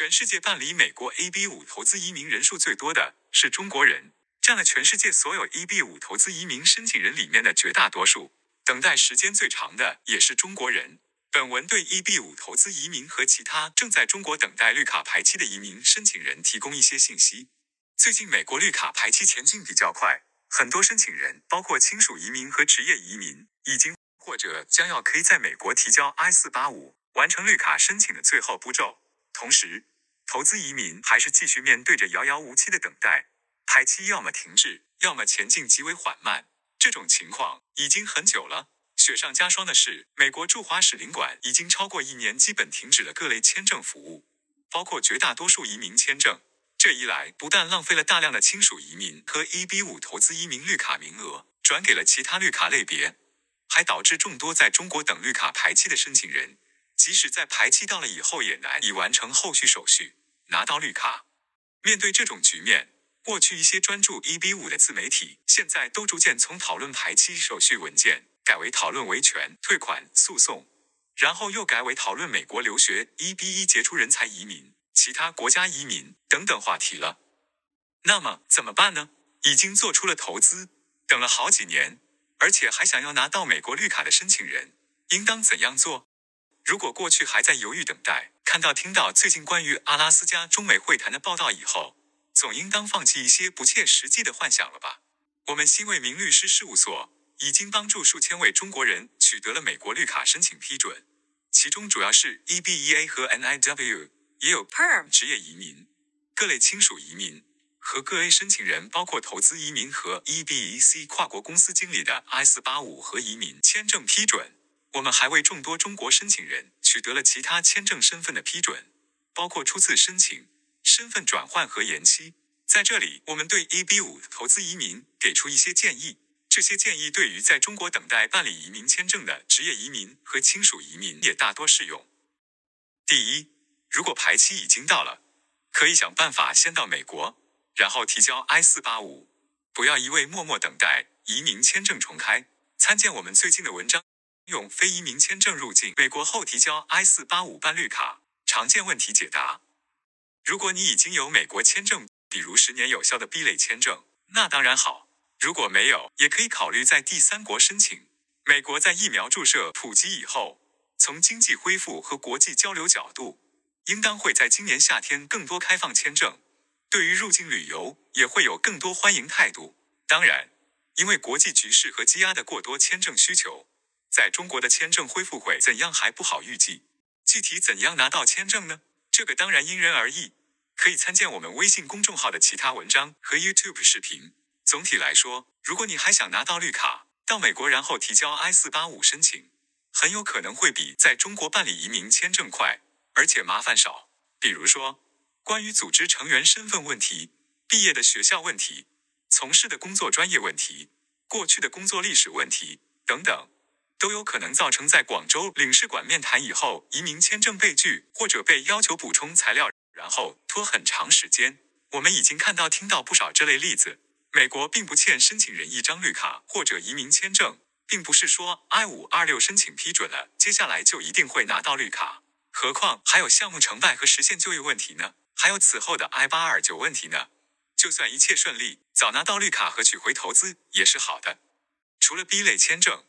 全世界办理美国 EB 五投资移民人数最多的是中国人，占了全世界所有 EB 五投资移民申请人里面的绝大多数。等待时间最长的也是中国人。本文对 EB 五投资移民和其他正在中国等待绿卡排期的移民申请人提供一些信息。最近美国绿卡排期前进比较快，很多申请人，包括亲属移民和职业移民，已经或者将要可以在美国提交 I 四八五，完成绿卡申请的最后步骤。同时，投资移民还是继续面对着遥遥无期的等待，排期要么停滞，要么前进极为缓慢。这种情况已经很久了。雪上加霜的是，美国驻华使领馆已经超过一年，基本停止了各类签证服务，包括绝大多数移民签证。这一来，不但浪费了大量的亲属移民和 EB 五投资移民绿卡名额，转给了其他绿卡类别，还导致众多在中国等绿卡排期的申请人，即使在排期到了以后，也难以完成后续手续拿到绿卡。面对这种局面，过去一些专注 EB 五的自媒体，现在都逐渐从讨论排期手续文件。改为讨论维权、退款、诉讼，然后又改为讨论美国留学、EB 一杰出人才移民、其他国家移民等等话题了。那么怎么办呢？已经做出了投资，等了好几年，而且还想要拿到美国绿卡的申请人，应当怎样做？如果过去还在犹豫等待，看到听到最近关于阿拉斯加中美会谈的报道以后，总应当放弃一些不切实际的幻想了吧？我们新为民律师事务所。已经帮助数千位中国人取得了美国绿卡申请批准，其中主要是 EBEA 和 NIW，也有 Perm 职业移民、各类亲属移民和各 A 申请人，包括投资移民和 EBEC 跨国公司经理的 I 四八五和移民签证批准。我们还为众多中国申请人取得了其他签证身份的批准，包括初次申请、身份转换和延期。在这里，我们对 EB 五投资移民给出一些建议。这些建议对于在中国等待办理移民签证的职业移民和亲属移民也大多适用。第一，如果排期已经到了，可以想办法先到美国，然后提交 I 四八五，不要一味默默等待移民签证重开。参见我们最近的文章，用非移民签证入境美国后提交 I 四八五办绿卡，常见问题解答。如果你已经有美国签证，比如十年有效的 B 类签证，那当然好。如果没有，也可以考虑在第三国申请。美国在疫苗注射普及以后，从经济恢复和国际交流角度，应当会在今年夏天更多开放签证，对于入境旅游也会有更多欢迎态度。当然，因为国际局势和积压的过多签证需求，在中国的签证恢复会怎样还不好预计。具体怎样拿到签证呢？这个当然因人而异，可以参见我们微信公众号的其他文章和 YouTube 视频。总体来说，如果你还想拿到绿卡，到美国然后提交 I 四八五申请，很有可能会比在中国办理移民签证快，而且麻烦少。比如说，关于组织成员身份问题、毕业的学校问题、从事的工作专业问题、过去的工作历史问题等等，都有可能造成在广州领事馆面谈以后，移民签证被拒，或者被要求补充材料，然后拖很长时间。我们已经看到、听到不少这类例子。美国并不欠申请人一张绿卡或者移民签证，并不是说 I 五二六申请批准了，接下来就一定会拿到绿卡。何况还有项目成败和实现就业问题呢？还有此后的 I 八二九问题呢？就算一切顺利，早拿到绿卡和取回投资也是好的。除了 B 类签证，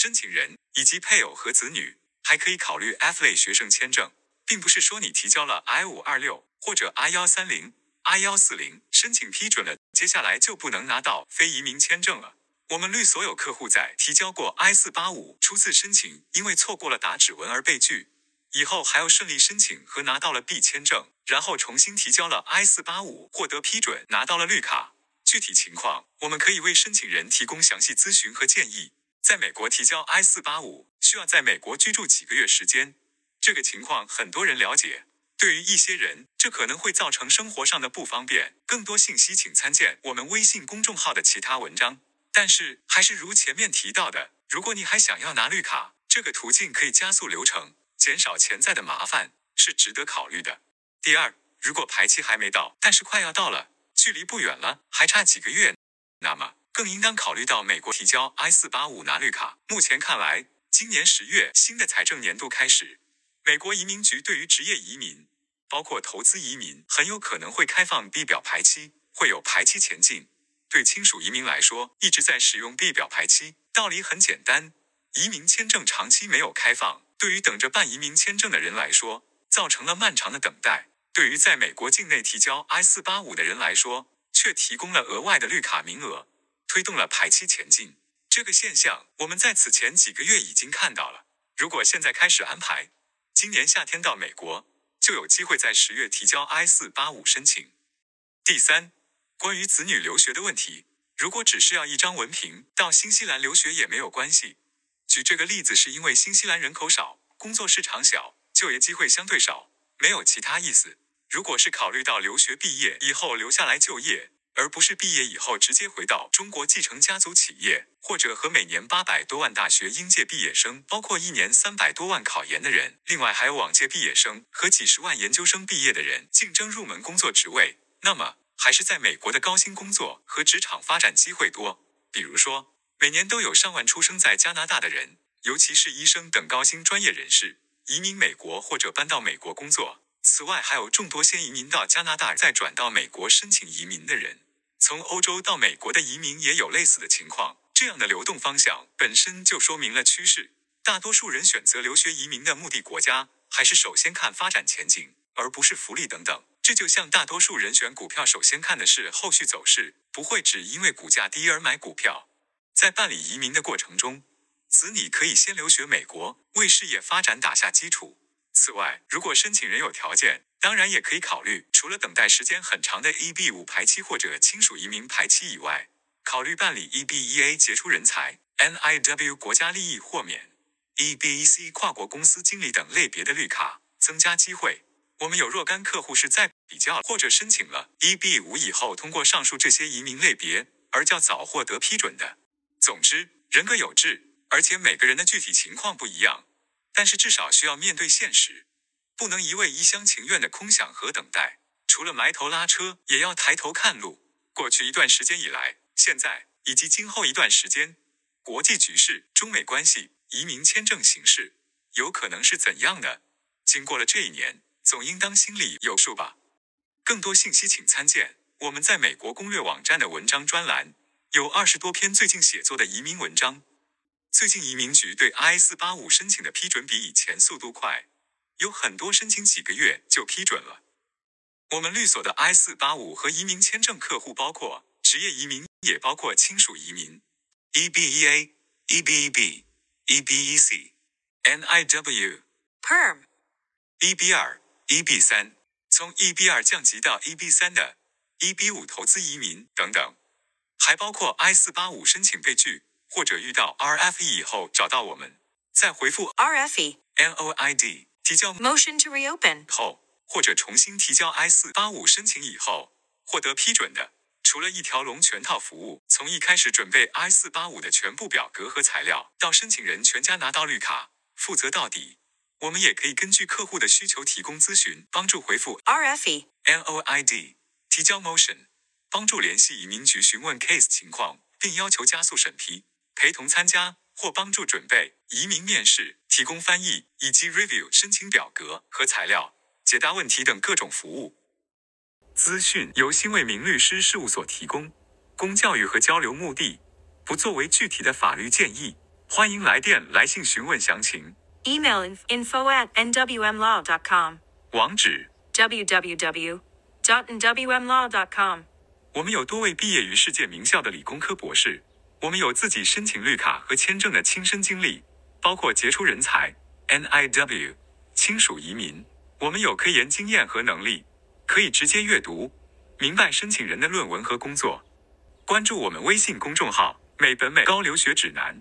申请人以及配偶和子女还可以考虑 F 类学生签证，并不是说你提交了 I 五二六或者 I 幺三零。I 幺四零申请批准了，接下来就不能拿到非移民签证了。我们律所有客户在提交过 I 四八五初次申请，因为错过了打指纹而被拒，以后还要顺利申请和拿到了 B 签证，然后重新提交了 I 四八五，获得批准，拿到了绿卡。具体情况，我们可以为申请人提供详细咨询和建议。在美国提交 I 四八五需要在美国居住几个月时间，这个情况很多人了解。对于一些人，这可能会造成生活上的不方便。更多信息请参见我们微信公众号的其他文章。但是，还是如前面提到的，如果你还想要拿绿卡，这个途径可以加速流程，减少潜在的麻烦，是值得考虑的。第二，如果排期还没到，但是快要到了，距离不远了，还差几个月，那么更应当考虑到美国提交 I 四八五拿绿卡。目前看来，今年十月新的财政年度开始，美国移民局对于职业移民。包括投资移民，很有可能会开放 B 表排期，会有排期前进。对亲属移民来说，一直在使用 B 表排期，道理很简单。移民签证长期没有开放，对于等着办移民签证的人来说，造成了漫长的等待；对于在美国境内提交 I 四八五的人来说，却提供了额外的绿卡名额，推动了排期前进。这个现象，我们在此前几个月已经看到了。如果现在开始安排，今年夏天到美国，就有机会在十月提交 I 四八五申请。第三。关于子女留学的问题，如果只是要一张文凭到新西兰留学也没有关系。举这个例子是因为新西兰人口少，工作市场小，就业机会相对少，没有其他意思。如果是考虑到留学毕业以后留下来就业，而不是毕业以后直接回到中国继承家族企业，或者和每年八百多万大学应届毕业生，包括一年三百多万考研的人，另外还有往届毕业生和几十万研究生毕业的人竞争入门工作职位，那么。还是在美国的高薪工作和职场发展机会多，比如说，每年都有上万出生在加拿大的人，尤其是医生等高薪专业人士，移民美国或者搬到美国工作。此外，还有众多先移民到加拿大再转到美国申请移民的人。从欧洲到美国的移民也有类似的情况，这样的流动方向本身就说明了趋势。大多数人选择留学移民的目的国家，还是首先看发展前景，而不是福利等等。这就像大多数人选股票，首先看的是后续走势，不会只因为股价低而买股票。在办理移民的过程中，子女可以先留学美国，为事业发展打下基础。此外，如果申请人有条件，当然也可以考虑，除了等待时间很长的 EB 五排期或者亲属移民排期以外，考虑办理 EB 一 A 杰出人才、NIW 国家利益豁免、EB 一 C 跨国公司经理等类别的绿卡，增加机会。我们有若干客户是在比较或者申请了 EB 五以后，通过上述这些移民类别而较早获得批准的。总之，人各有志，而且每个人的具体情况不一样，但是至少需要面对现实，不能一味一厢情愿的空想和等待。除了埋头拉车，也要抬头看路。过去一段时间以来，现在以及今后一段时间，国际局势、中美关系、移民签证形势有可能是怎样的？经过了这一年。总应当心里有数吧。更多信息请参见我们在美国攻略网站的文章专栏，有二十多篇最近写作的移民文章。最近移民局对 I 四八五申请的批准比以前速度快，有很多申请几个月就批准了。我们律所的 I 四八五和移民签证客户包括职业移民，也包括亲属移民，EBEA、EBEB、EBEC、NIW、Perm、EB 二。EB 三从 EB 二降级到 EB 三的 EB 五投资移民等等，还包括 I 四八五申请被拒或者遇到 RFE 以后找到我们，再回复 RFE NOID 提交 Motion to Reopen 后，或者重新提交 I 四八五申请以后获得批准的，除了一条龙全套服务，从一开始准备 I 四八五的全部表格和材料，到申请人全家拿到绿卡，负责到底。我们也可以根据客户的需求提供咨询，帮助回复 RFE NOID 提交 Motion，帮助联系移民局询问 case 情况，并要求加速审批，陪同参加或帮助准备移民面试，提供翻译以及 review 申请表格和材料，解答问题等各种服务。资讯由新为民律师事务所提供，供教育和交流目的，不作为具体的法律建议。欢迎来电来信询问详情。Email info at nwmlaw.com. 网址：www. dot nwmlaw.com。我们有多位毕业于世界名校的理工科博士，我们有自己申请绿卡和签证的亲身经历，包括杰出人才 NIW、亲属移民。我们有科研经验和能力，可以直接阅读，明白申请人的论文和工作。关注我们微信公众号“美本美高留学指南”。